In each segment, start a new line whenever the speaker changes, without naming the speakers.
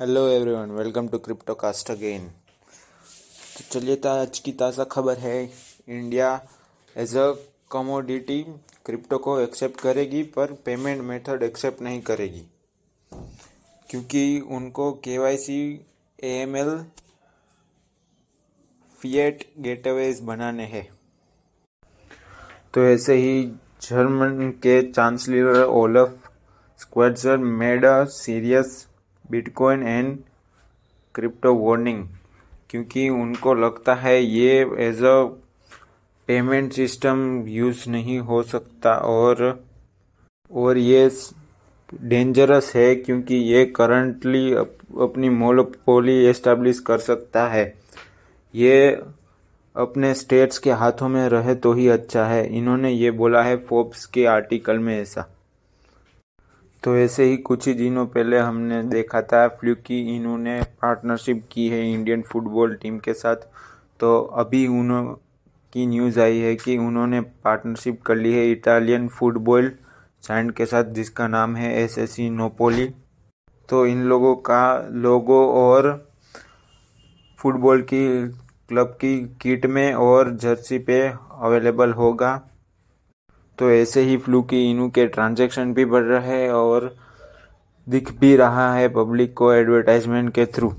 Hello everyone welcome to crypto cast again तो चलिए आज की ताज़ा खबर है India as a commodity crypto को एक्सेप्ट करेगी, पर पेमेंट मेथड एक्सेप्ट नहीं करेगी। क्योंकि उनको K Y C M L fiat gateways बनाने हैं। तो ऐसे ही जर्मन के chancellor Olaf Scholz made a serious bitcoin and crypto warning क्योंकि उनको लगता है ये as a payment system use नहीं हो सकता और और ये डेंजरस है क्योंकि ये करंटली अप, अपनी मोनोपोली एस्टेब्लिश कर सकता है। ये अपने स्टेट्स के हाथों में रहे तो ही अच्छा है। इन्होंने ये बोला है फोर्ब्स के आर्टिकल में ऐसा। तो ऐसे ही कुछ ही दिनों पहले हमने देखा था फ्लूकी इन्होंने पार्टनरशिप की है इंडियन फुटबॉल टीम के साथ। तो अभी उन्हों की न्यूज़ आई है कि उन्होंने पार्टनरशिप कर ली है इटालियन फुटबॉल सैंड के साथ, जिसका नाम है एस एस सी नोपोली तो इन लोगों का, लोगो और फुटबॉल की क्लब की किट में और जर्सी पे अवेलेबल होगा। तो ऐसे ही फ्लू की इनू के ट्रांजैक्शन भी बढ़ रहे हैं और दिख भी रहा है पब्लिक को एडवर्टाइजमेंट के थ्रू।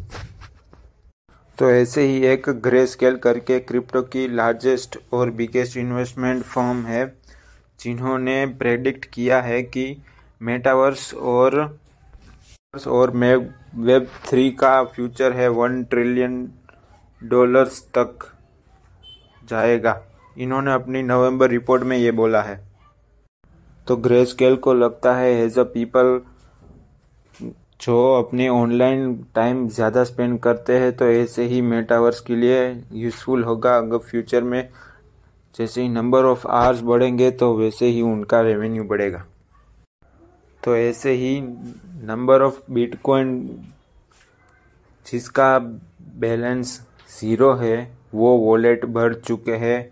तो ऐसे ही एक ग्रे स्केल करके क्रिप्टो की लार्जेस्ट और बिगेस्ट इन्वेस्टमेंट फर्म है, जिन्होंने प्रेडिक्ट किया है कि मेटावर्स और और वेब थ्री का फ्यूचर है वन ट्रिलियन डॉलर्स तक जाएगा। इन्होंने अपनी नवंबर रिपोर्ट में ये बोला है। तो ग्रे स्केल को लगता है एज अ पीपल जो अपने ऑनलाइन टाइम ज़्यादा स्पेंड करते हैं तो ऐसे ही मेटावर्स के लिए यूज़फुल होगा। अगर फ्यूचर में जैसे ही नंबर ऑफ़ आवर्स बढ़ेंगे तो वैसे ही उनका रेवेन्यू बढ़ेगा। तो ऐसे ही नंबर ऑफ़ बिटकॉइन जिसका बैलेंस ज़ीरो है, वो वॉलेट बढ़ चुके हैं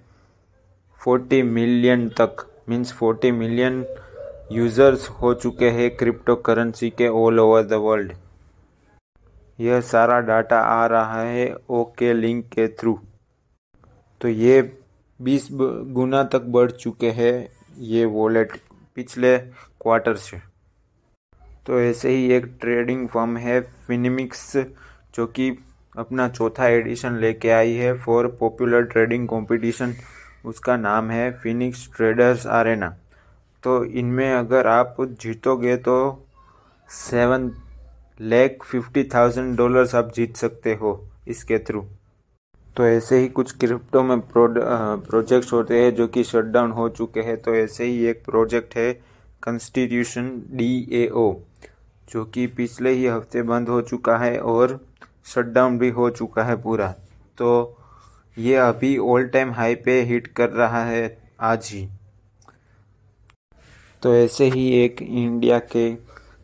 फोर्टी मिलियन तक। मीन्स फोर्टी मिलियन यूज़र्स हो चुके हैं क्रिप्टो करेंसी के ऑल ओवर द वर्ल्ड यह सारा डाटा आ रहा है ओके लिंक के थ्रू। तो ये 20 गुना तक बढ़ चुके हैं ये वॉलेट पिछले क्वार्टर से। तो ऐसे ही एक ट्रेडिंग फर्म है फिनिमिक्स जो कि अपना चौथा एडिशन लेके आई है फॉर पॉपुलर ट्रेडिंग कंपटीशन उसका नाम है फिनिक्स ट्रेडर्स आरेना तो इनमें अगर आप जीतोगे तो seven lakh fifty thousand dollars आप जीत सकते हो इसके थ्रू तो ऐसे ही कुछ क्रिप्टो में प्रोजेक्ट्स होते हैं जो कि शट डाउन हो चुके हैं। तो ऐसे ही एक प्रोजेक्ट है कंस्टिट्यूशन डी ए ओ जो कि पिछले ही हफ़्ते बंद हो चुका है और शट डाउन भी हो चुका है पूरा। तो ये अभी ऑल टाइम हाई पे हिट कर रहा है आज ही। तो ऐसे ही एक इंडिया के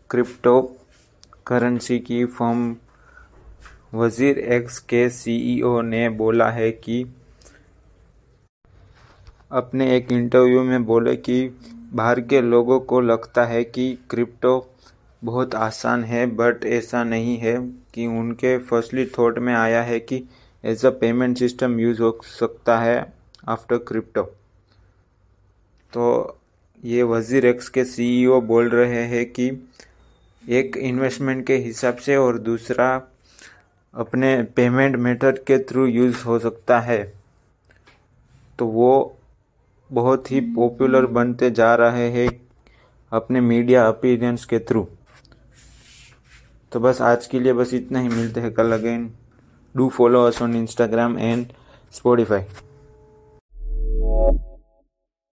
क्रिप्टो करेंसी की फॉर्म वज़ीर एक्स के सीईओ ने बोला है कि अपने एक इंटरव्यू में बोले कि बाहर के लोगों को लगता है कि क्रिप्टो बहुत आसान है बट ऐसा नहीं है कि उनके फर्स्टली थॉट में आया है कि as a payment system use हो सकता है आफ्टर क्रिप्टो तो ये वज़ीर एक्स के सीईओ बोल रहे हैं कि एक इन्वेस्टमेंट के हिसाब से और दूसरा अपने पेमेंट मेथड के थ्रू यूज़ हो सकता है। तो वो बहुत ही पॉपुलर बनते जा रहे हैं अपने मीडिया अपीरियंस के थ्रू तो बस आज के लिए बस इतना ही, मिलते हैं कल again Do follow us on Instagram and Spotify.